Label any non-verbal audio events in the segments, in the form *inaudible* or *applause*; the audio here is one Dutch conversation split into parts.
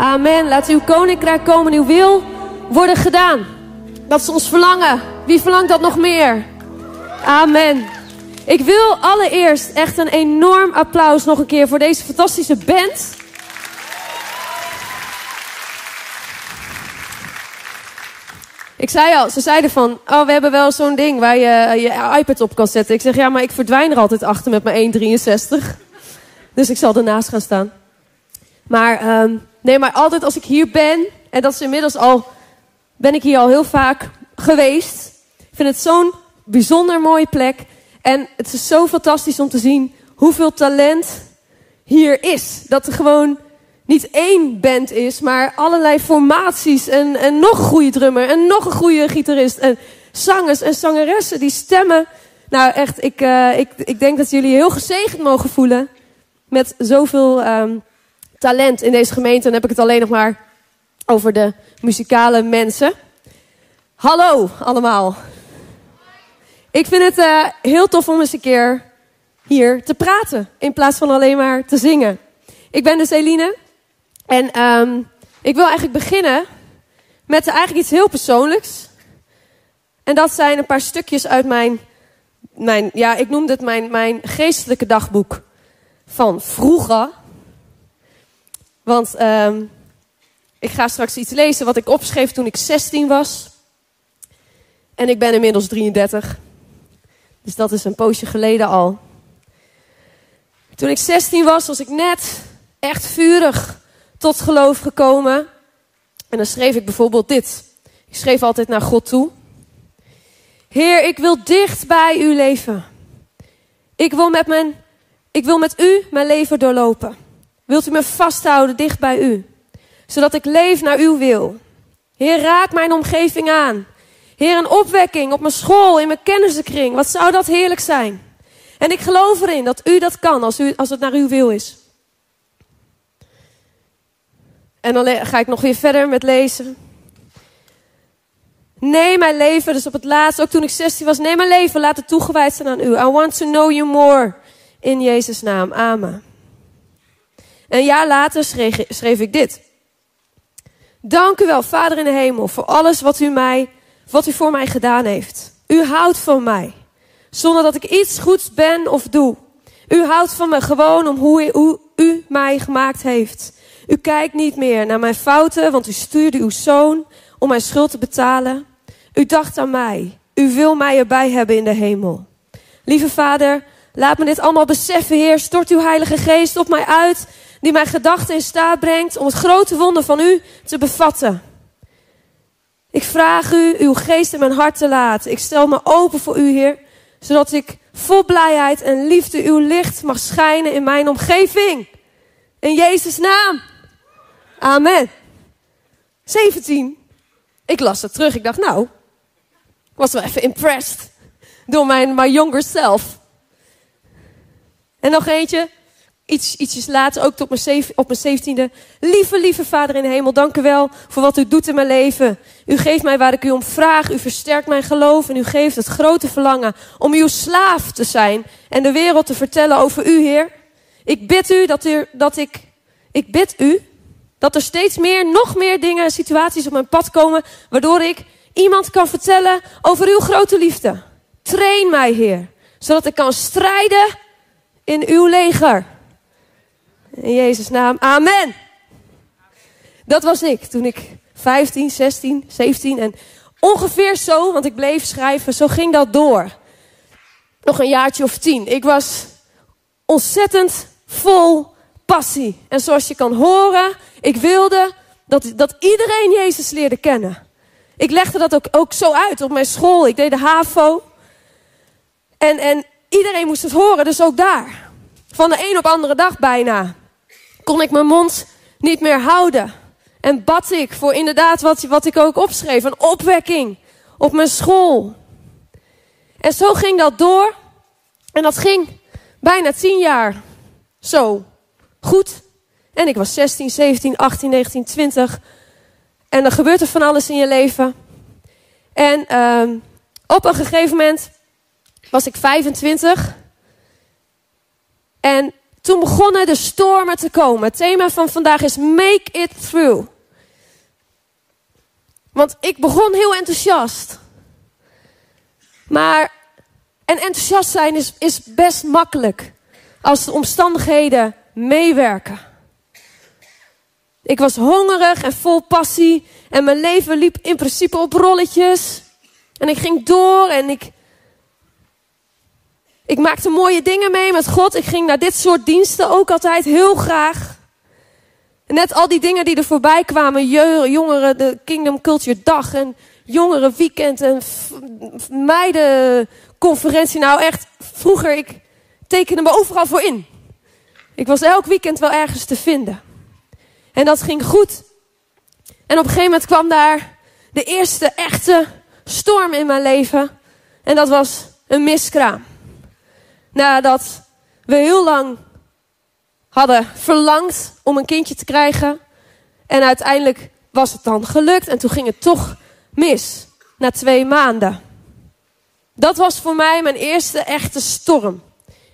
Amen. Laat uw koninkrijk komen, uw wil worden gedaan. Dat is ons verlangen. Wie verlangt dat nog meer? Amen. Ik wil allereerst echt een enorm applaus nog een keer voor deze fantastische band. Ik zei al, ze zeiden van, oh, we hebben wel zo'n ding waar je je iPad op kan zetten. Ik zeg, ja, maar ik verdwijn er altijd achter met mijn 1,63. Dus ik zal ernaast gaan staan. Maar, um, nee, maar altijd als ik hier ben, en dat is inmiddels al, ben ik hier al heel vaak geweest. Ik vind het zo'n bijzonder mooie plek. En het is zo fantastisch om te zien hoeveel talent hier is. Dat er gewoon niet één band is, maar allerlei formaties. En, en nog een goede drummer en nog een goede gitarist. En zangers en zangeressen die stemmen. Nou echt, ik, uh, ik, ik denk dat jullie heel gezegend mogen voelen. Met zoveel um, talent in deze gemeente. Dan heb ik het alleen nog maar over de muzikale mensen. Hallo allemaal. Ik vind het uh, heel tof om eens een keer hier te praten. In plaats van alleen maar te zingen. Ik ben dus Eline. En um, ik wil eigenlijk beginnen met eigenlijk iets heel persoonlijks. En dat zijn een paar stukjes uit mijn, mijn ja, ik noemde het mijn, mijn geestelijke dagboek van vroeger. Want um, ik ga straks iets lezen wat ik opschreef toen ik 16 was. En ik ben inmiddels 33. Dus dat is een poosje geleden al. Toen ik 16 was, was ik net echt vurig tot geloof gekomen. En dan schreef ik bijvoorbeeld dit. Ik schreef altijd naar God toe. Heer, ik wil dicht bij u leven. Ik wil met, mijn, ik wil met u mijn leven doorlopen. Wilt u me vasthouden dicht bij u? Zodat ik leef naar uw wil. Heer, raak mijn omgeving aan. Heer, een opwekking op mijn school, in mijn kennissenkring. Wat zou dat heerlijk zijn? En ik geloof erin dat u dat kan als, u, als het naar uw wil is. En dan ga ik nog weer verder met lezen. Nee, mijn leven, dus op het laatst, ook toen ik 16 was, nee, mijn leven, laat het toegewijd zijn aan u. I want to know you more. In Jezus' naam. Amen. Een jaar later schreef, ik dit. Dank u wel, Vader in de hemel, voor alles wat u, mij, wat u voor mij gedaan heeft. U houdt van mij, zonder dat ik iets goeds ben of doe. U houdt van me gewoon om hoe u, u mij gemaakt heeft. U kijkt niet meer naar mijn fouten, want u stuurde uw zoon om mijn schuld te betalen. U dacht aan mij. U wil mij erbij hebben in de hemel. Lieve Vader, laat me dit allemaal beseffen, Heer. Stort uw Heilige Geest op mij uit, die mijn gedachten in staat brengt om het grote wonder van u te bevatten. Ik vraag u uw geest in mijn hart te laten. Ik stel me open voor u, Heer, zodat ik vol blijheid en liefde uw licht mag schijnen in mijn omgeving. In Jezus' naam. Amen. 17. Ik las het terug. Ik dacht, nou, ik was wel even impressed door mijn my younger self. En nog eentje, iets, ietsjes later, ook tot mijn zeven, op mijn zeventiende. Lieve, lieve Vader in de hemel, dank u wel voor wat u doet in mijn leven. U geeft mij waar ik u om vraag. U versterkt mijn geloof en u geeft het grote verlangen om uw slaaf te zijn en de wereld te vertellen over u, Heer. Ik bid u dat, u, dat ik, ik bid u dat er steeds meer, nog meer dingen en situaties op mijn pad komen, waardoor ik iemand kan vertellen over uw grote liefde. Train mij, Heer, zodat ik kan strijden in uw leger. In Jezus' naam, amen. Dat was ik toen ik 15, 16, 17 en ongeveer zo, want ik bleef schrijven, zo ging dat door. Nog een jaartje of tien. Ik was ontzettend vol passie. En zoals je kan horen, ik wilde dat, dat iedereen Jezus leerde kennen. Ik legde dat ook, ook zo uit op mijn school. Ik deed de HAVO. En, en iedereen moest het horen, dus ook daar. Van de een op andere dag bijna kon ik mijn mond niet meer houden. En bad ik voor inderdaad wat, wat ik ook opschreef. Een opwekking op mijn school. En zo ging dat door. En dat ging bijna tien jaar zo goed. En ik was 16, 17, 18, 19, 20. En dan gebeurt er van alles in je leven. En um, op een gegeven moment was ik 25. En toen begonnen de stormen te komen. Het thema van vandaag is Make It Through. Want ik begon heel enthousiast. Maar, en enthousiast zijn is, is best makkelijk. Als de omstandigheden meewerken. Ik was hongerig en vol passie. En mijn leven liep in principe op rolletjes. En ik ging door en ik. Ik maakte mooie dingen mee met God. Ik ging naar dit soort diensten ook altijd heel graag. Net al die dingen die er voorbij kwamen. Jongeren, de Kingdom Culture Dag en jongeren weekend en meidenconferentie. Nou echt, vroeger, ik tekende me overal voor in. Ik was elk weekend wel ergens te vinden. En dat ging goed. En op een gegeven moment kwam daar de eerste echte storm in mijn leven. En dat was een miskraam. Nadat we heel lang hadden verlangd om een kindje te krijgen. En uiteindelijk was het dan gelukt. En toen ging het toch mis. Na twee maanden. Dat was voor mij mijn eerste echte storm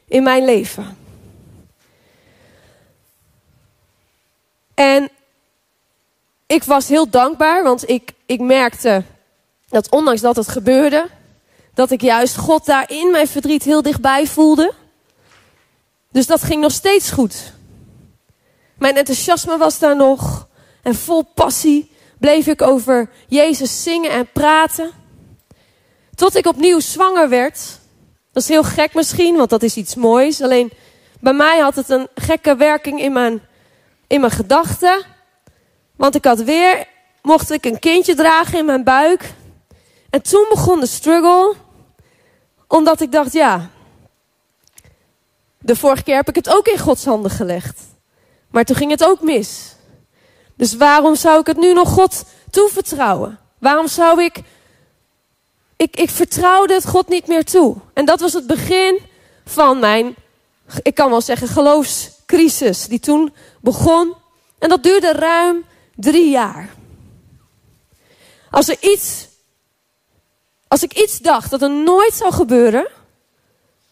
in mijn leven. En ik was heel dankbaar, want ik, ik merkte dat ondanks dat het gebeurde, dat ik juist God daar in mijn verdriet heel dichtbij voelde. Dus dat ging nog steeds goed. Mijn enthousiasme was daar nog en vol passie bleef ik over Jezus zingen en praten. Tot ik opnieuw zwanger werd. Dat is heel gek misschien, want dat is iets moois. Alleen bij mij had het een gekke werking in mijn, in mijn gedachten. Want ik had weer, mocht ik een kindje dragen in mijn buik. En toen begon de struggle. Omdat ik dacht, ja, de vorige keer heb ik het ook in Gods handen gelegd. Maar toen ging het ook mis. Dus waarom zou ik het nu nog God toevertrouwen? Waarom zou ik. Ik, ik vertrouwde het God niet meer toe. En dat was het begin van mijn, ik kan wel zeggen, geloofscrisis. Die toen begon. En dat duurde ruim drie jaar. Als er iets. Als ik iets dacht dat er nooit zou gebeuren.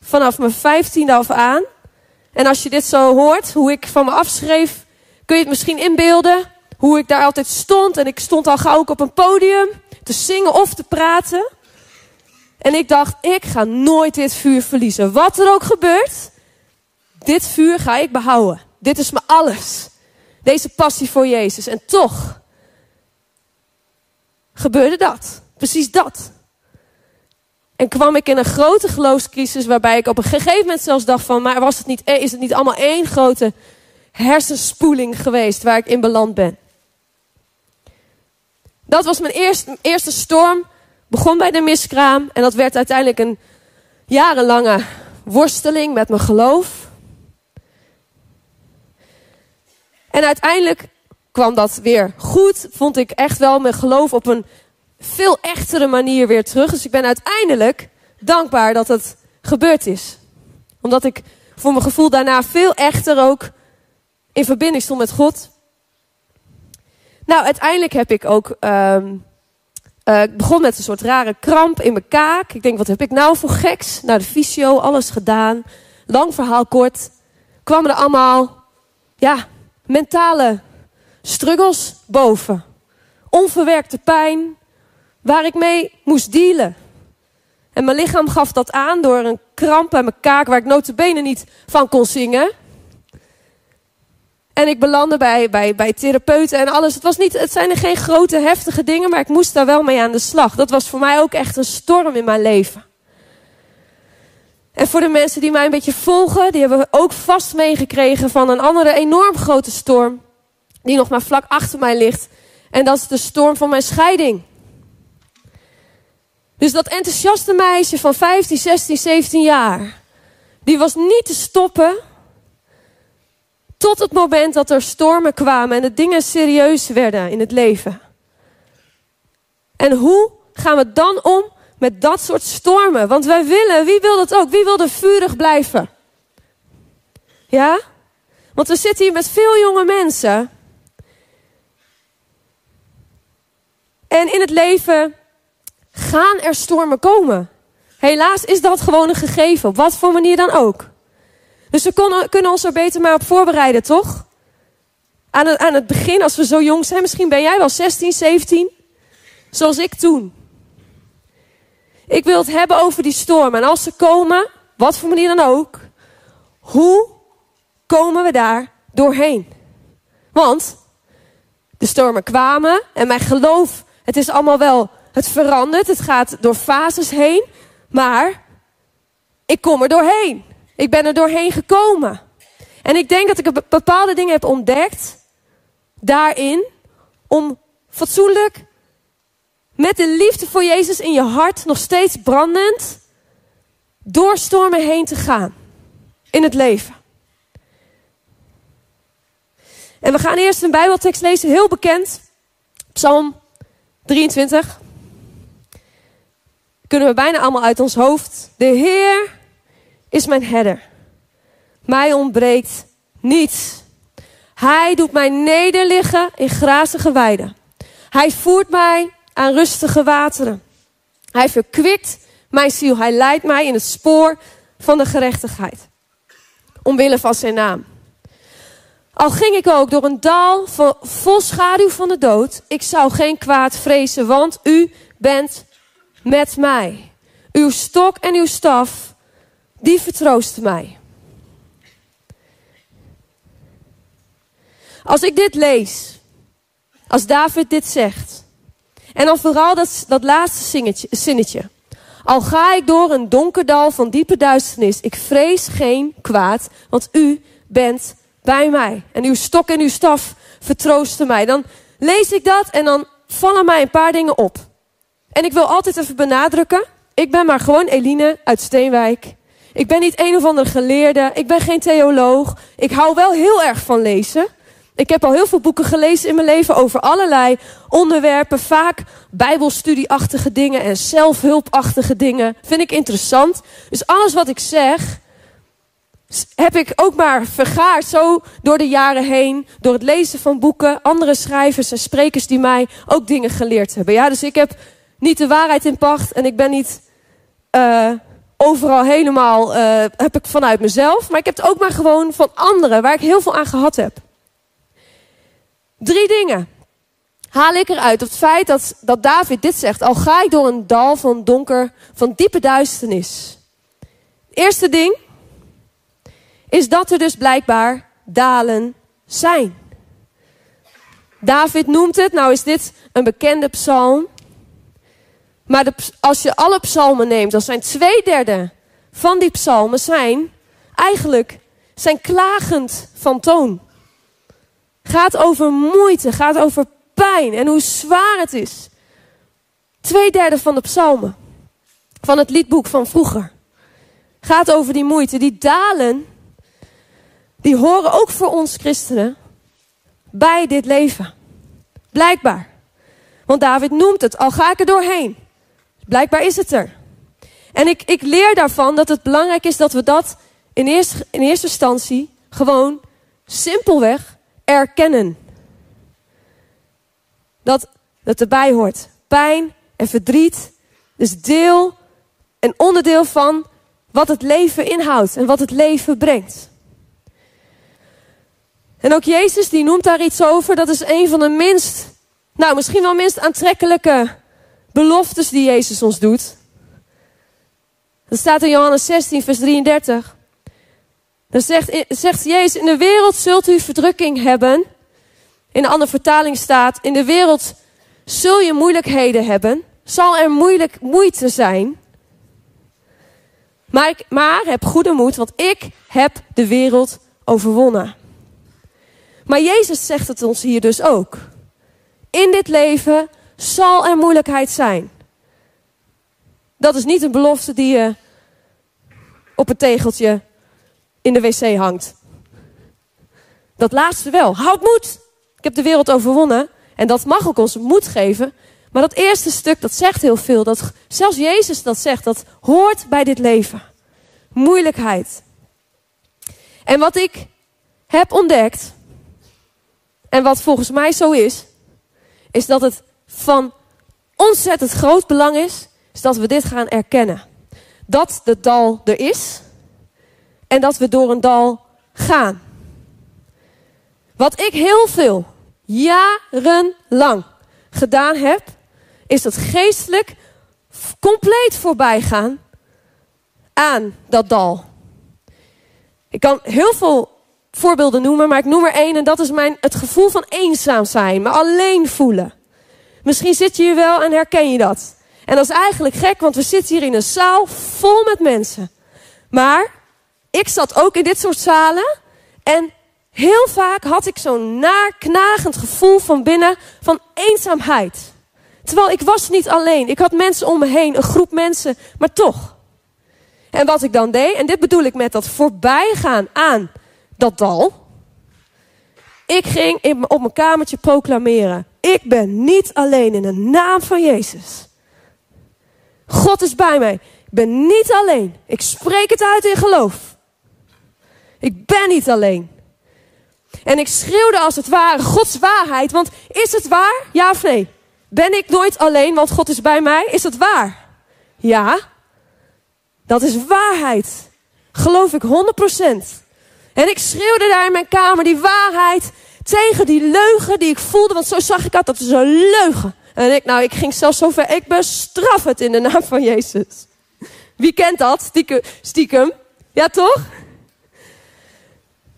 Vanaf mijn vijftiende af aan. En als je dit zo hoort, hoe ik van me afschreef, kun je het misschien inbeelden. Hoe ik daar altijd stond. En ik stond al gauw ook op een podium te zingen of te praten. En ik dacht, ik ga nooit dit vuur verliezen. Wat er ook gebeurt, dit vuur ga ik behouden. Dit is me alles. Deze passie voor Jezus. En toch gebeurde dat. Precies dat. En kwam ik in een grote geloofscrisis waarbij ik op een gegeven moment zelfs dacht van, maar was het niet, is het niet allemaal één grote hersenspoeling geweest waar ik in beland ben? Dat was mijn eerste, eerste storm. Begon bij de miskraam en dat werd uiteindelijk een jarenlange worsteling met mijn geloof. En uiteindelijk kwam dat weer goed. Vond ik echt wel mijn geloof op een veel echtere manier weer terug. Dus ik ben uiteindelijk dankbaar dat het gebeurd is. Omdat ik voor mijn gevoel daarna veel echter ook in verbinding stond met God. Nou, uiteindelijk heb ik ook. Um, ik begon met een soort rare kramp in mijn kaak. Ik denk, wat heb ik nou voor geks? Naar de fysio, alles gedaan. Lang verhaal kort. Kwamen er allemaal, ja, mentale struggles boven. Onverwerkte pijn, waar ik mee moest dealen. En mijn lichaam gaf dat aan door een kramp aan mijn kaak waar ik notabene niet van kon zingen. En ik belandde bij, bij, bij therapeuten en alles. Het, was niet, het zijn er geen grote heftige dingen, maar ik moest daar wel mee aan de slag. Dat was voor mij ook echt een storm in mijn leven. En voor de mensen die mij een beetje volgen, die hebben ook vast meegekregen van een andere enorm grote storm. Die nog maar vlak achter mij ligt. En dat is de storm van mijn scheiding. Dus dat enthousiaste meisje van 15, 16, 17 jaar. Die was niet te stoppen tot het moment dat er stormen kwamen en de dingen serieus werden in het leven. En hoe gaan we dan om met dat soort stormen? Want wij willen, wie wil dat ook? Wie wil er vurig blijven? Ja? Want we zitten hier met veel jonge mensen. En in het leven gaan er stormen komen. Helaas is dat gewoon een gegeven, op wat voor manier dan ook. Dus we konden, kunnen ons er beter maar op voorbereiden, toch? Aan het, aan het begin, als we zo jong zijn, misschien ben jij wel 16, 17, zoals ik toen. Ik wil het hebben over die storm. En als ze komen, wat voor manier dan ook, hoe komen we daar doorheen? Want de stormen kwamen en mijn geloof, het is allemaal wel, het verandert, het gaat door fases heen, maar ik kom er doorheen. Ik ben er doorheen gekomen. En ik denk dat ik bepaalde dingen heb ontdekt daarin om fatsoenlijk met de liefde voor Jezus in je hart nog steeds brandend door stormen heen te gaan in het leven. En we gaan eerst een Bijbeltekst lezen, heel bekend. Psalm 23. Kunnen we bijna allemaal uit ons hoofd. De Heer is mijn herder. Mij ontbreekt niets. Hij doet mij nederliggen in grazige weiden. Hij voert mij aan rustige wateren. Hij verkwikt mijn ziel. Hij leidt mij in het spoor van de gerechtigheid. Omwille van zijn naam. Al ging ik ook door een dal vol schaduw van de dood, ik zou geen kwaad vrezen, want u bent met mij. Uw stok en uw staf, die vertroosten mij. Als ik dit lees, als David dit zegt, en dan vooral dat, dat laatste zinnetje. Al ga ik door een donker dal van diepe duisternis, ik vrees geen kwaad, want u bent bij mij. En uw stok en uw staf vertroosten mij. Dan lees ik dat en dan vallen mij een paar dingen op. En ik wil altijd even benadrukken. Ik ben maar gewoon Eline uit Steenwijk. Ik ben niet een of andere geleerde. Ik ben geen theoloog. Ik hou wel heel erg van lezen. Ik heb al heel veel boeken gelezen in mijn leven over allerlei onderwerpen. Vaak bijbelstudieachtige dingen en zelfhulpachtige dingen. Vind ik interessant. Dus alles wat ik zeg, heb ik ook maar vergaard zo door de jaren heen. Door het lezen van boeken, andere schrijvers en sprekers die mij ook dingen geleerd hebben. Ja, dus ik heb niet de waarheid in pacht en ik ben niet uh, overal helemaal, uh, heb ik vanuit mezelf. Maar ik heb het ook maar gewoon van anderen waar ik heel veel aan gehad heb. Drie dingen haal ik eruit het feit dat, dat David dit zegt. Al ga ik door een dal van donker, van diepe duisternis. Eerste ding, is dat er dus blijkbaar dalen zijn. David noemt het, nou is dit een bekende psalm. Maar als je alle psalmen neemt, dan zijn twee derde van die psalmen zijn eigenlijk zijn klagend van toon. Gaat over moeite, gaat over pijn en hoe zwaar het is. Twee derde van de psalmen, van het liedboek van vroeger, gaat over die moeite. Die dalen die horen ook voor ons christenen bij dit leven. Blijkbaar. Want David noemt het, al ga ik er doorheen. Blijkbaar is het er. En ik, ik leer daarvan dat het belangrijk is dat we dat in eerste, in eerste instantie gewoon simpelweg erkennen. Dat het erbij hoort. Pijn en verdriet is deel en onderdeel van wat het leven inhoudt en wat het leven brengt. En ook Jezus die noemt daar iets over. Dat is een van de minst, nou misschien wel minst aantrekkelijke beloftes die Jezus ons doet. Dat staat in Johannes 16, vers 33. Dan zegt, zegt Jezus, in de wereld zult u verdrukking hebben. In een andere vertaling staat, in de wereld zul je moeilijkheden hebben. Zal er moeilijk, moeite zijn. Maar, maar heb goede moed, want ik heb de wereld overwonnen. Maar Jezus zegt het ons hier dus ook. In dit leven zal er moeilijkheid zijn. Dat is niet een belofte die je op het tegeltje in de wc hangt. Dat laatste wel. Houd moed. Ik heb de wereld overwonnen. En dat mag ook ons moed geven. Maar dat eerste stuk, dat zegt heel veel. Dat, zelfs Jezus dat zegt, dat hoort bij dit leven. Moeilijkheid. En wat ik heb ontdekt, en wat volgens mij zo is, is dat het van ontzettend groot belang is, is dat we dit gaan erkennen. Dat de dal er is en dat we door een dal gaan. Wat ik heel veel, jarenlang gedaan heb, is het geestelijk compleet voorbij gaan aan dat dal. Ik kan heel veel voorbeelden noemen, maar ik noem er één en dat is mijn, het gevoel van eenzaam zijn, me alleen voelen. Misschien zit je hier wel en herken je dat. En dat is eigenlijk gek, want we zitten hier in een zaal vol met mensen. Maar ik zat ook in dit soort zalen en heel vaak had ik zo'n naar knagend gevoel van binnen van eenzaamheid. Terwijl ik was niet alleen. Ik had mensen om me heen, een groep mensen, maar toch. En wat ik dan deed, en dit bedoel ik met dat voorbijgaan aan dat dal. Ik ging op mijn kamertje proclameren. Ik ben niet alleen in de naam van Jezus. God is bij mij. Ik ben niet alleen. Ik spreek het uit in geloof. Ik ben niet alleen. En ik schreeuwde als het ware Gods waarheid. Want is het waar? Ja of nee? Ben ik nooit alleen, want God is bij mij? Is dat waar? Ja. Dat is waarheid. Geloof ik 100%. En ik schreeuwde daar in mijn kamer die waarheid tegen die leugen die ik voelde. Want zo zag ik uit, dat is een leugen. En ik, nou, ik ging zelfs zo ver. Ik bestraf het in de naam van Jezus. Wie kent dat? Stiekem. stiekem. Ja, toch?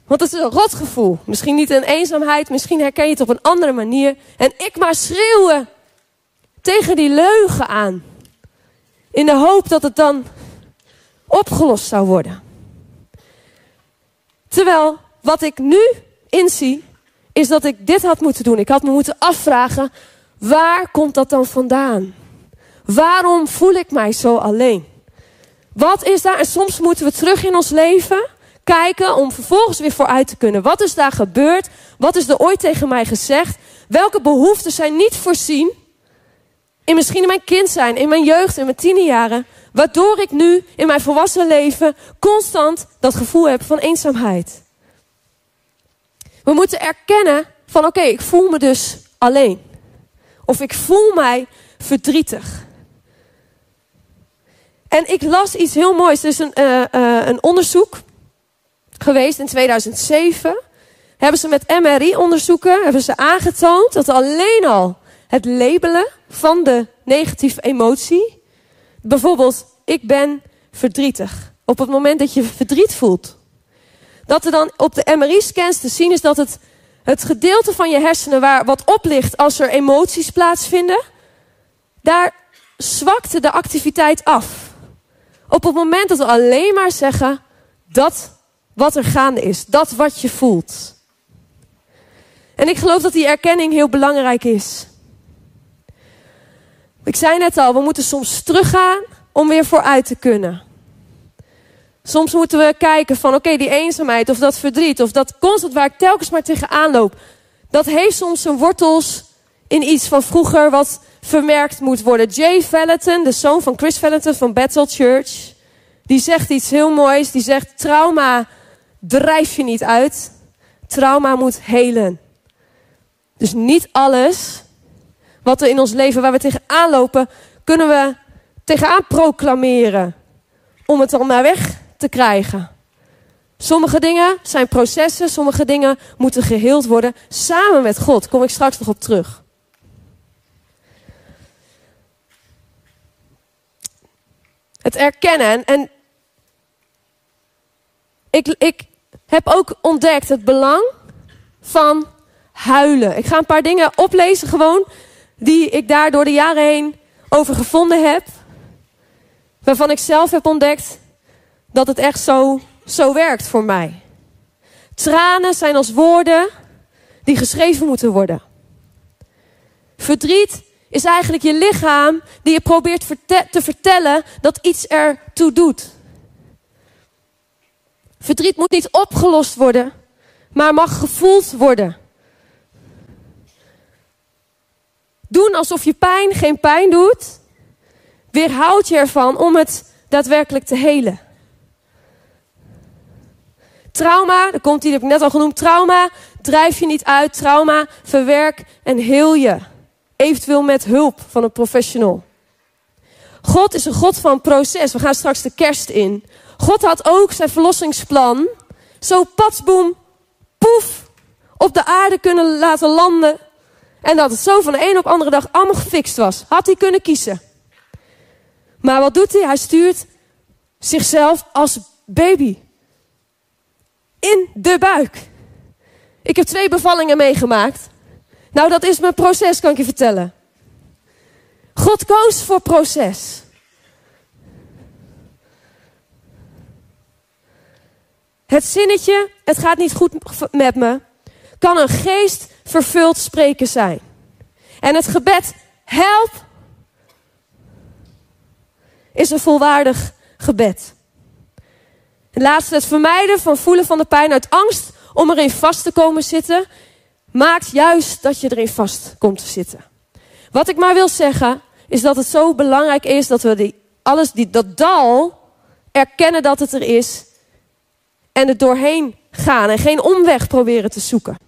Want het is een rotgevoel. Misschien niet een eenzaamheid, misschien herken je het op een andere manier. En ik maar schreeuwen tegen die leugen aan. In de hoop dat het dan opgelost zou worden. Terwijl wat ik nu inzie, is dat ik dit had moeten doen. Ik had me moeten afvragen, waar komt dat dan vandaan? Waarom voel ik mij zo alleen? Wat is daar? En soms moeten we terug in ons leven kijken om vervolgens weer vooruit te kunnen. Wat is daar gebeurd? Wat is er ooit tegen mij gezegd? Welke behoeften zijn niet voorzien? In misschien in mijn kind zijn, in mijn jeugd, in mijn tienerjaren. Waardoor ik nu in mijn volwassen leven constant dat gevoel heb van eenzaamheid. We moeten erkennen van oké, ik voel me dus alleen. Of ik voel mij verdrietig. En ik las iets heel moois. Er is een, uh, uh, een onderzoek geweest in 2007. Hebben ze met MRI-onderzoeken hebben ze aangetoond dat alleen al het labelen van de negatieve emotie, bijvoorbeeld ik ben verdrietig, op het moment dat je verdriet voelt, dat er dan op de MRI-scans te zien is dat het, het gedeelte van je hersenen waar wat oplicht als er emoties plaatsvinden, daar zwakte de activiteit af. Op het moment dat we alleen maar zeggen dat wat er gaande is, dat wat je voelt. En ik geloof dat die erkenning heel belangrijk is. Ik zei net al, we moeten soms teruggaan om weer vooruit te kunnen. Soms moeten we kijken van oké, die eenzaamheid of dat verdriet of dat constant waar ik telkens maar tegenaan loop. Dat heeft soms zijn wortels in iets van vroeger wat vermerkt moet worden. Jay Valentin, de zoon van Chris Valentin van Bethel Church, die zegt iets heel moois. Die zegt trauma drijf je niet uit. Trauma moet helen. Dus niet alles wat er in ons leven, waar we tegenaan lopen, kunnen we tegenaan proclameren. Om het dan naar weg te krijgen. Sommige dingen zijn processen, sommige dingen moeten geheeld worden samen met God. Kom ik straks nog op terug. Het erkennen. En ik, ik heb ook ontdekt het belang van huilen. Ik ga een paar dingen oplezen gewoon die ik daar door de jaren heen over gevonden heb. Waarvan ik zelf heb ontdekt dat het echt zo, zo werkt voor mij. Tranen zijn als woorden die geschreven moeten worden. Verdriet is eigenlijk je lichaam die je probeert te vertellen dat iets ertoe doet. Verdriet moet niet opgelost worden, maar mag gevoeld worden. Doen alsof je pijn geen pijn doet, weerhoud je ervan om het daadwerkelijk te helen. Trauma, daar komt die, heb ik net al genoemd. Trauma drijf je niet uit. Trauma verwerk en heel je. Eventueel met hulp van een professional. God is een God van proces. We gaan straks de kerst in. God had ook zijn verlossingsplan zo patsboom, poef, op de aarde kunnen laten landen. En dat het zo van de een op andere dag allemaal gefixt was. Had hij kunnen kiezen. Maar wat doet hij? Hij stuurt zichzelf als baby in de buik. Ik heb twee bevallingen meegemaakt. Nou, dat is mijn proces, kan ik je vertellen. God koos voor proces. Het zinnetje, het gaat niet goed met me, kan een geest vervuld spreken zijn. En het gebed, help, is een volwaardig gebed. En laatste, het vermijden van voelen van de pijn uit angst om erin vast te komen zitten, maakt juist dat je erin vast komt te zitten. Wat ik maar wil zeggen, is dat het zo belangrijk is dat we die, alles, die, dat dal erkennen dat het er is en er doorheen gaan en geen omweg proberen te zoeken.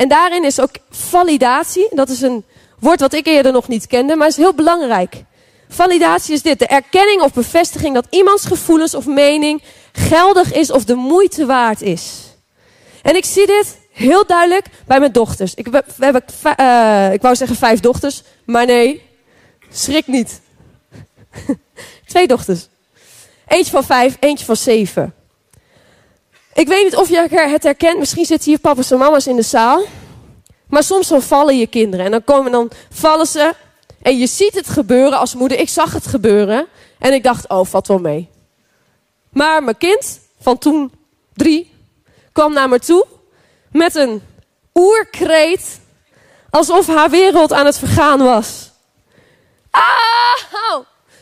En daarin is ook validatie, dat is een woord wat ik eerder nog niet kende, maar is heel belangrijk. Validatie is dit, de erkenning of bevestiging dat iemands gevoelens of mening geldig is of de moeite waard is. En ik zie dit heel duidelijk bij mijn dochters. Ik, we hebben, uh, ik wou zeggen vijf dochters, maar nee, schrik niet. *laughs* Twee dochters. Eentje van vijf, eentje van zeven. Ik weet niet of je het herkent. Misschien zitten hier papa's en mama's in de zaal. Maar soms dan vallen je kinderen. En dan, komen, dan vallen ze. En je ziet het gebeuren als moeder. Ik zag het gebeuren. En ik dacht, oh, valt wel mee. Maar mijn kind van toen drie kwam naar me toe. Met een oerkreet. Alsof haar wereld aan het vergaan was. Ah!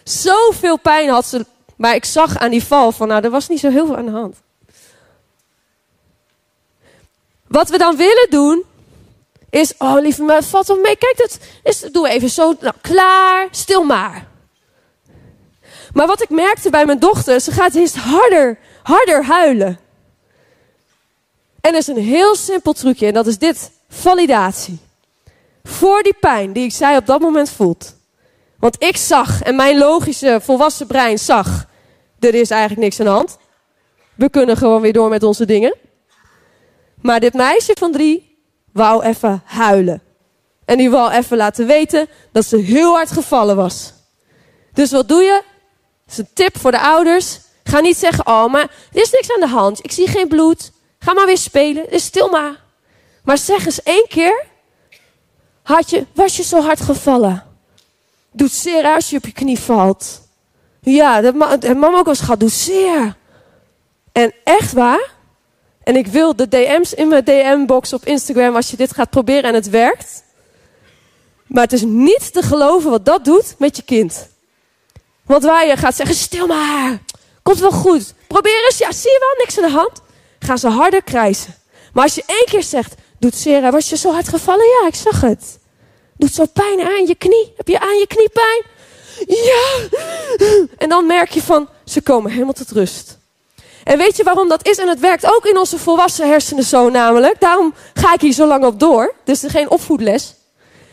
Zoveel pijn had ze. Maar ik zag aan die val van, nou, er was niet zo heel veel aan de hand. Wat we dan willen doen, is, oh lieve me, valt wel mee. Kijk, dat is, doe even zo, nou, klaar, stil maar. Maar wat ik merkte bij mijn dochter, ze gaat eerst harder, harder huilen. En er is een heel simpel trucje en dat is dit, validatie. Voor die pijn die ik zij op dat moment voelt. Want ik zag, en mijn logische volwassen brein zag, er is eigenlijk niks aan de hand. We kunnen gewoon weer door met onze dingen. Maar dit meisje van drie wou even huilen. En die wou even laten weten dat ze heel hard gevallen was. Dus wat doe je? Dat is een tip voor de ouders. Ga niet zeggen, oh, maar er is niks aan de hand. Ik zie geen bloed. Ga maar weer spelen. Is stil maar. Maar zeg eens één keer. Had je, was je zo hard gevallen? Doet zeer als je op je knie valt. Ja, dat mama ook wel eens gehad. Doet zeer. En echt waar? En ik wil de DM's in mijn DM-box op Instagram als je dit gaat proberen en het werkt. Maar het is niet te geloven wat dat doet met je kind. Want waar je gaat zeggen, stil maar, komt wel goed. Probeer eens, ja, zie je wel, niks aan de hand. Gaan ze harder krijsen. Maar als je één keer zegt, doet Sarah, was je zo hard gevallen? Ja, ik zag het. Doet zo pijn aan je knie. Heb je aan je knie pijn? Ja. En dan merk je van, ze komen helemaal tot rust. En weet je waarom dat is? En het werkt ook in onze volwassen hersenen zo namelijk. Daarom ga ik hier zo lang op door. Dus geen opvoedles.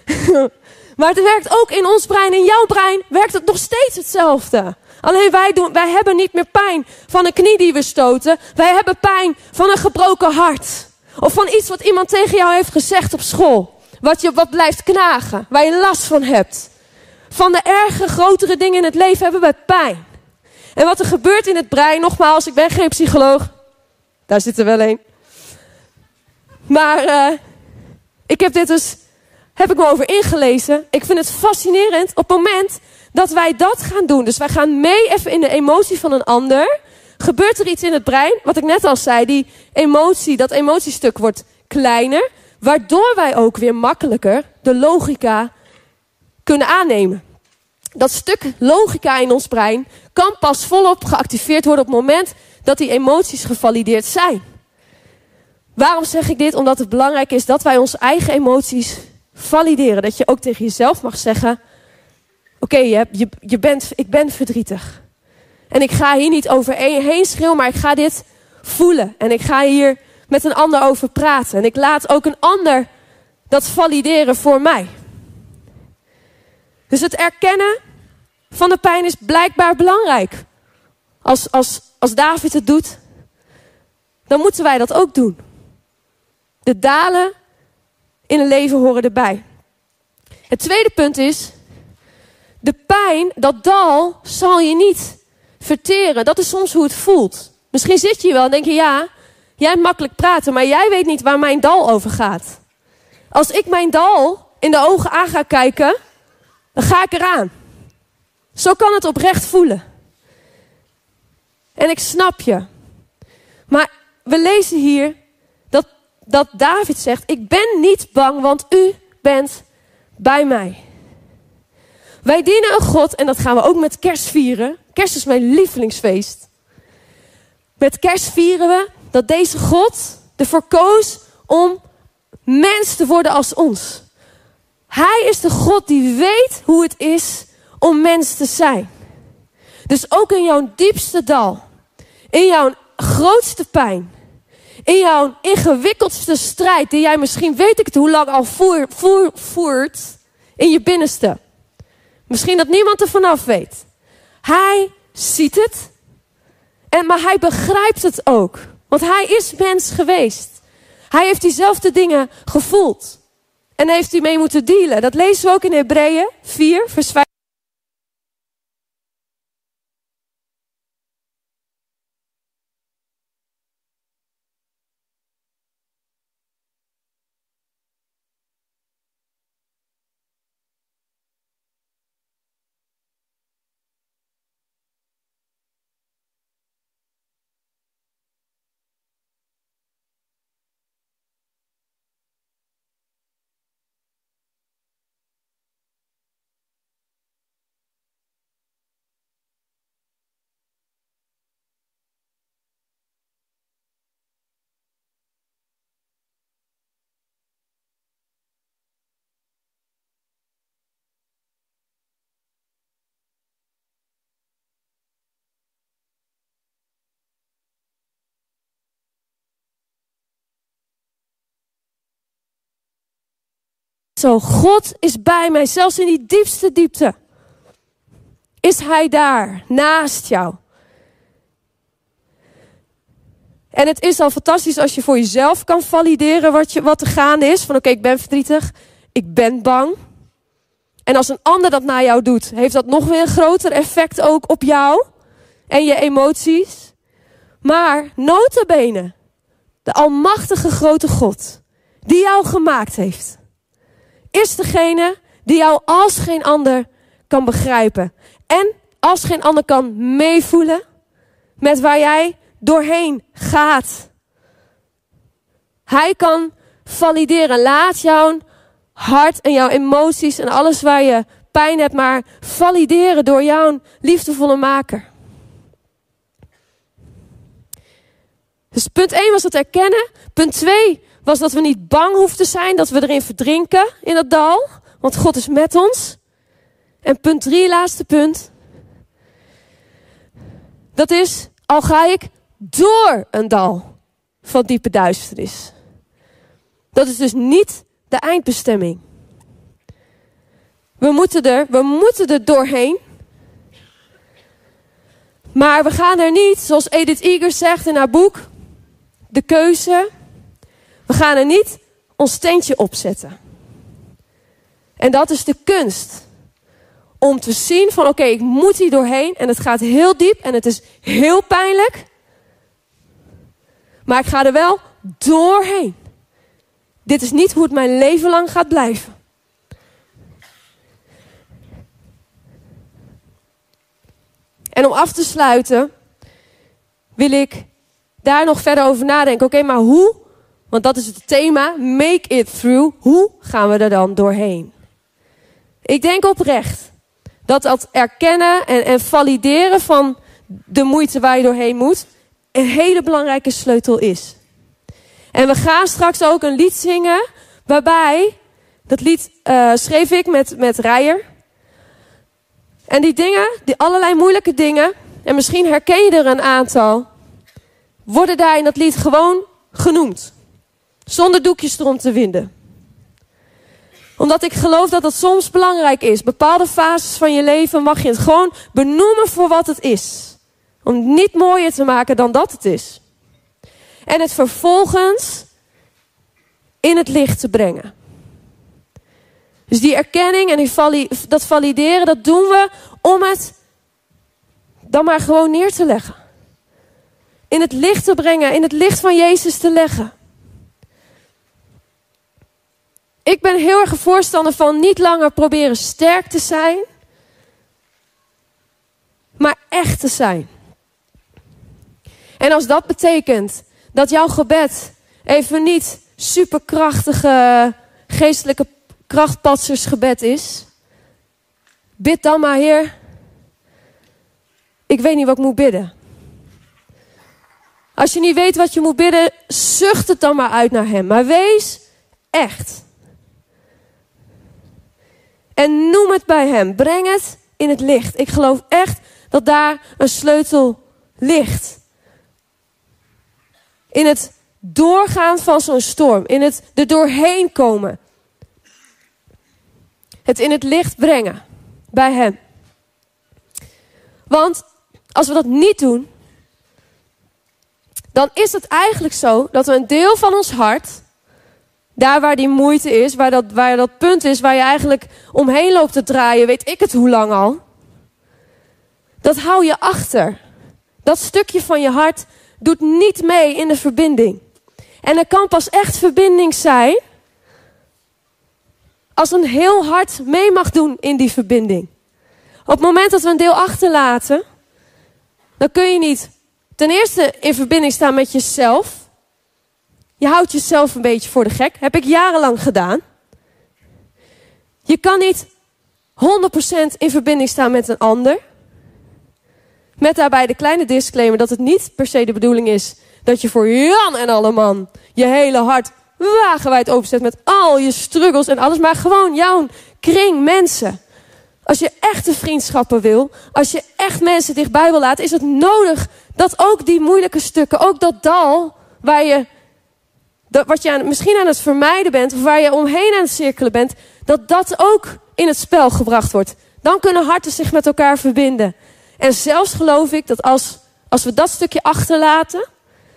*laughs* maar het werkt ook in ons brein. In jouw brein werkt het nog steeds hetzelfde. Alleen wij, doen, wij hebben niet meer pijn van een knie die we stoten. Wij hebben pijn van een gebroken hart. Of van iets wat iemand tegen jou heeft gezegd op school. Wat, je, wat blijft knagen. Waar je last van hebt. Van de erge, grotere dingen in het leven hebben wij pijn. En wat er gebeurt in het brein, nogmaals, ik ben geen psycholoog. Daar zit er wel een. Maar uh, ik heb dit dus, heb ik me over ingelezen. Ik vind het fascinerend op het moment dat wij dat gaan doen. Dus wij gaan mee even in de emotie van een ander. Gebeurt er iets in het brein, wat ik net al zei, die emotie, dat emotiestuk wordt kleiner. Waardoor wij ook weer makkelijker de logica kunnen aannemen dat stuk logica in ons brein kan pas volop geactiveerd worden op het moment dat die emoties gevalideerd zijn. Waarom zeg ik dit? Omdat het belangrijk is dat wij onze eigen emoties valideren. Dat je ook tegen jezelf mag zeggen: Oké, je, je, je bent, ik ben verdrietig. En ik ga hier niet overheen schreeuwen, maar ik ga dit voelen. En ik ga hier met een ander over praten. En ik laat ook een ander dat valideren voor mij. Dus het erkennen van de pijn is blijkbaar belangrijk. als, als, als David het doet, dan moeten wij dat ook doen. De dalen in een leven horen erbij. Het tweede punt is, de pijn, dat dal, zal je niet verteren. Dat is soms hoe het voelt. Misschien zit je wel en denk je, ja, jij makkelijk praten, maar jij weet niet waar mijn dal over gaat. Als ik mijn dal in de ogen aan ga kijken, dan ga ik eraan. Zo kan het oprecht voelen. En ik snap je. Maar we lezen hier dat, dat David zegt: Ik ben niet bang, want u bent bij mij. Wij dienen een God en dat gaan we ook met kerst vieren. Kerst is mijn lievelingsfeest. Met kerst vieren we dat deze God ervoor koos om mens te worden als ons. Hij is de God die weet hoe het is om mens te zijn. Dus ook in jouw diepste dal, in jouw grootste pijn, in jouw ingewikkeldste strijd, die jij misschien weet ik het hoe lang al voer, voer, voert in je binnenste. Misschien dat niemand er vanaf weet. Hij ziet het, en, maar hij begrijpt het ook. Want hij is mens geweest. Hij heeft diezelfde dingen gevoeld. En heeft hij mee moeten dealen. Dat lezen we ook in Hebreeën 4, vers 5. Zo, God is bij mij, zelfs in die diepste diepte. Is Hij daar, naast jou. En het is al fantastisch als je voor jezelf kan valideren wat, je, wat er gaande is. Van oké, ik ben verdrietig, ik ben bang. En als een ander dat naar jou doet, heeft dat nog weer een groter effect ook op jou en je emoties. Maar notabene, de almachtige grote God, die jou gemaakt heeft is degene die jou als geen ander kan begrijpen. En als geen ander kan meevoelen met waar jij doorheen gaat. Hij kan valideren. Laat jouw hart en jouw emoties en alles waar je pijn hebt, maar valideren door jouw liefdevolle maker. Dus punt 1 was het erkennen. Punt 2 was dat we niet bang hoeven te zijn dat we erin verdrinken in dat dal. Want God is met ons. En punt drie, laatste punt. Dat is, al ga ik door een dal van diepe duisternis. Dat is dus niet de eindbestemming. We moeten er, we moeten er doorheen. Maar we gaan er niet, zoals Edith Eger zegt in haar boek, de keuze we gaan er niet ons tentje opzetten. En dat is de kunst. Om te zien van oké, ik moet hier doorheen en het gaat heel diep en het is heel pijnlijk. Maar ik ga er wel doorheen. Dit is niet hoe het mijn leven lang gaat blijven. En om af te sluiten wil ik daar nog verder over nadenken. Oké, maar hoe want dat is het thema. Make it through. Hoe gaan we er dan doorheen? Ik denk oprecht dat dat erkennen en, en valideren van de moeite waar je doorheen moet een hele belangrijke sleutel is. En we gaan straks ook een lied zingen waarbij, dat lied uh, schreef ik met, met Rijer. En die dingen, die allerlei moeilijke dingen, en misschien herken je er een aantal, worden daar in dat lied gewoon genoemd. Zonder doekjes erom te winden. Omdat ik geloof dat het soms belangrijk is. Bepaalde fases van je leven mag je het gewoon benoemen voor wat het is. Om niet mooier te maken dan dat het is. En het vervolgens in het licht te brengen. Dus die erkenning en die dat valideren, dat doen we om het dan maar gewoon neer te leggen. In het licht te brengen, in het licht van Jezus te leggen. Ik ben heel erg een voorstander van niet langer proberen sterk te zijn, maar echt te zijn. En als dat betekent dat jouw gebed even niet superkrachtige geestelijke krachtpatsersgebed is, bid dan maar, Heer. Ik weet niet wat ik moet bidden. Als je niet weet wat je moet bidden, zucht het dan maar uit naar Hem. Maar wees echt. En noem het bij Hem. Breng het in het licht. Ik geloof echt dat daar een sleutel ligt. In het doorgaan van zo'n storm. In het er doorheen komen. Het in het licht brengen bij Hem. Want als we dat niet doen, dan is het eigenlijk zo dat we een deel van ons hart, daar waar die moeite is, waar dat, waar dat punt is waar je eigenlijk omheen loopt te draaien, weet ik het hoe lang al, dat hou je achter. Dat stukje van je hart doet niet mee in de verbinding. En er kan pas echt verbinding zijn als een heel hart mee mag doen in die verbinding. Op het moment dat we een deel achterlaten, dan kun je niet ten eerste in verbinding staan met jezelf. Je houdt jezelf een beetje voor de gek. Heb ik jarenlang gedaan. Je kan niet 100% in verbinding staan met een ander. Met daarbij de kleine disclaimer dat het niet per se de bedoeling is dat je voor Jan en alle man je hele hart wagenwijd openzet met al je struggles en alles, maar gewoon jouw kring mensen. Als je echte vriendschappen wil, als je echt mensen dichtbij wil laten, is het nodig dat ook die moeilijke stukken, ook dat dal waar je, dat, wat je misschien aan het vermijden bent, of waar je omheen aan het cirkelen bent, dat dat ook in het spel gebracht wordt. Dan kunnen harten zich met elkaar verbinden. En zelfs geloof ik dat als, als we dat stukje achterlaten,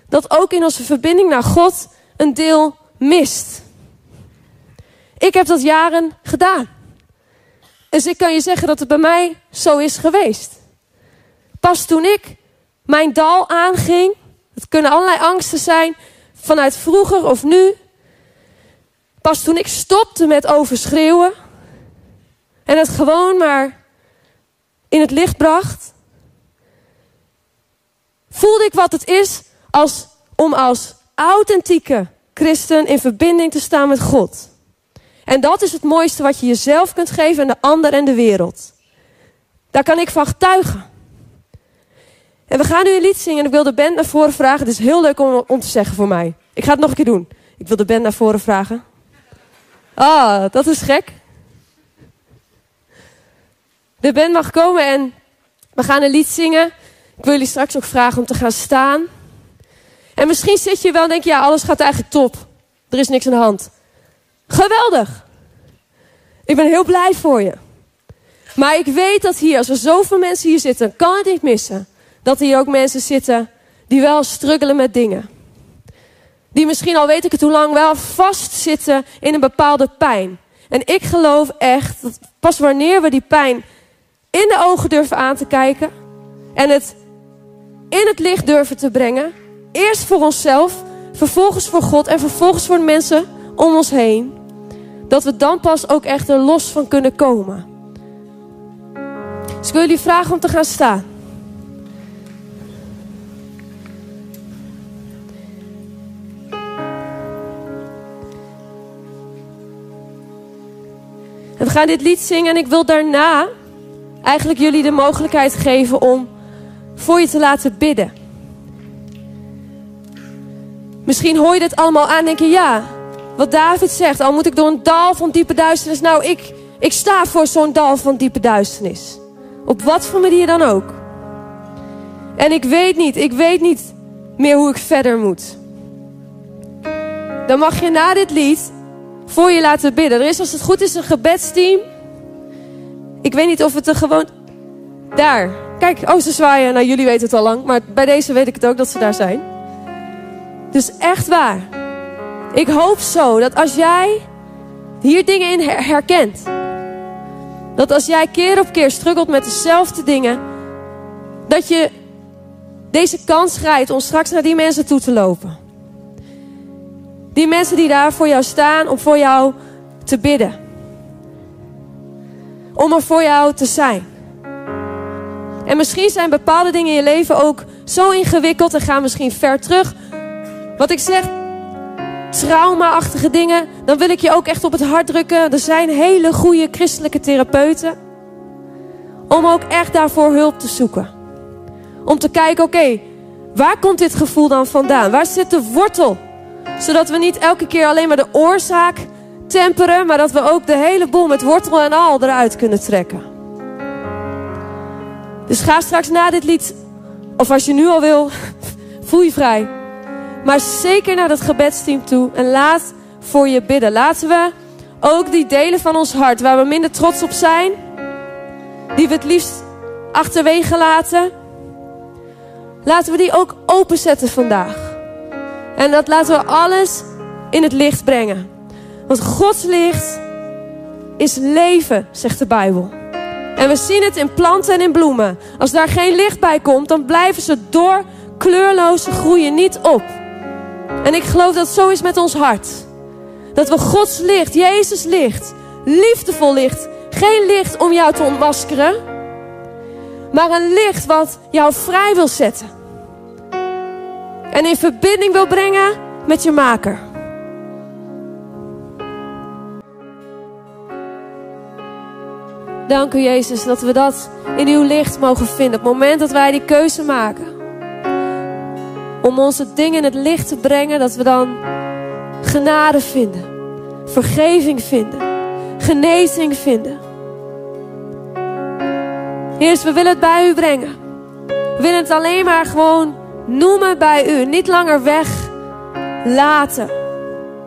dat ook in onze verbinding naar God een deel mist. Ik heb dat jaren gedaan. Dus ik kan je zeggen dat het bij mij zo is geweest. Pas toen ik mijn dal aanging, het kunnen allerlei angsten zijn, vanuit vroeger of nu. Pas toen ik stopte met overschreeuwen en het gewoon maar in het licht bracht, voelde ik wat het is als, om als authentieke christen in verbinding te staan met God. En dat is het mooiste wat je jezelf kunt geven aan de ander en de wereld. Daar kan ik van getuigen. En we gaan nu een lied zingen en ik wil de band naar voren vragen. Het is heel leuk om, om te zeggen voor mij. Ik ga het nog een keer doen. Ik wil de band naar voren vragen. Ah, dat is gek. De band mag komen en we gaan een lied zingen. Ik wil jullie straks ook vragen om te gaan staan. En misschien zit je wel en denk je, ja, alles gaat eigenlijk top. Er is niks aan de hand. Geweldig. Ik ben heel blij voor je. Maar ik weet dat hier, als er zoveel mensen hier zitten, kan het niet missen. Dat hier ook mensen zitten die wel struggelen met dingen. Die misschien al weet ik het hoe lang wel vastzitten in een bepaalde pijn. En ik geloof echt dat pas wanneer we die pijn in de ogen durven aan te kijken en het in het licht durven te brengen, eerst voor onszelf, vervolgens voor God en vervolgens voor de mensen om ons heen, dat we dan pas ook echt er los van kunnen komen. Dus ik wil jullie vragen om te gaan staan. En we gaan dit lied zingen en ik wil daarna eigenlijk jullie de mogelijkheid geven om voor je te laten bidden. Misschien hoor je dit allemaal aan en denk je, ja, wat David zegt, al moet ik door een dal van diepe duisternis. Nou, ik, ik sta voor zo'n dal van diepe duisternis. Op wat voor manier dan ook. En ik weet niet, ik weet niet meer hoe ik verder moet. Dan mag je na dit lied voor je laten bidden. Er is als het goed is een gebedsteam. Ik weet niet of het er gewoon... Daar, Kijk, oh, ze zwaaien. Nou, jullie weten het al lang. Maar bij deze weet ik het ook dat ze daar zijn. Dus echt waar. Ik hoop zo dat als jij hier dingen in herkent. Dat als jij keer op keer struggelt met dezelfde dingen. Dat je deze kans grijpt om straks naar die mensen toe te lopen. Die mensen die daar voor jou staan om voor jou te bidden. Om er voor jou te zijn. En misschien zijn bepaalde dingen in je leven ook zo ingewikkeld en gaan misschien ver terug. Wat ik zeg, trauma-achtige dingen, dan wil ik je ook echt op het hart drukken. Er zijn hele goede christelijke therapeuten. Om ook echt daarvoor hulp te zoeken. Om te kijken, oké, waar komt dit gevoel dan vandaan? Waar zit de wortel? Zodat we niet elke keer alleen maar de oorzaak temperen, maar dat we ook de hele boel met wortel en al eruit kunnen trekken. Dus ga straks na dit lied, of als je nu al wil, *laughs* voel je vrij. Maar zeker naar dat gebedsteam toe en laat voor je bidden. Laten we ook die delen van ons hart waar we minder trots op zijn, die we het liefst achterwege laten, laten we die ook openzetten vandaag. En dat laten we alles in het licht brengen. Want Gods licht is leven, zegt de Bijbel. En we zien het in planten en in bloemen. Als daar geen licht bij komt, dan blijven ze door kleurloze groeien niet op. En ik geloof dat zo is met ons hart. Dat we Gods licht, Jezus licht, liefdevol licht, geen licht om jou te ontmaskeren, maar een licht wat jou vrij wil zetten. En in verbinding wil brengen met je maker. Dank u Jezus dat we dat in uw licht mogen vinden. Op het moment dat wij die keuze maken. Om onze dingen in het licht te brengen. Dat we dan genade vinden. Vergeving vinden. Genezing vinden. Heer, we willen het bij u brengen. We willen het alleen maar gewoon noemen bij u. Niet langer weg laten.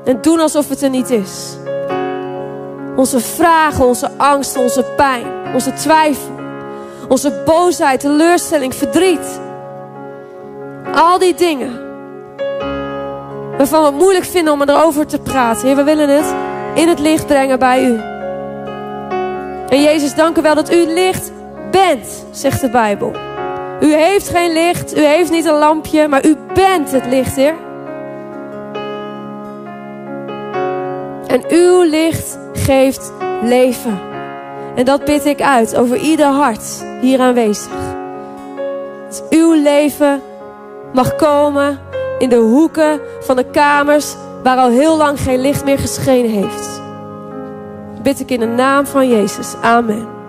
En doen alsof het er niet is. Onze vragen, onze angst, onze pijn, onze twijfel, onze boosheid, teleurstelling, verdriet. Al die dingen waarvan we het moeilijk vinden om erover te praten. Heer, we willen het in het licht brengen bij u. En Jezus, dank u wel dat u licht bent, zegt de Bijbel. U heeft geen licht, u heeft niet een lampje, maar u bent het licht, Heer. En uw licht geeft leven. En dat bid ik uit over ieder hart hier aanwezig. Dat uw leven mag komen in de hoeken van de kamers waar al heel lang geen licht meer geschenen heeft. Bid ik in de naam van Jezus. Amen.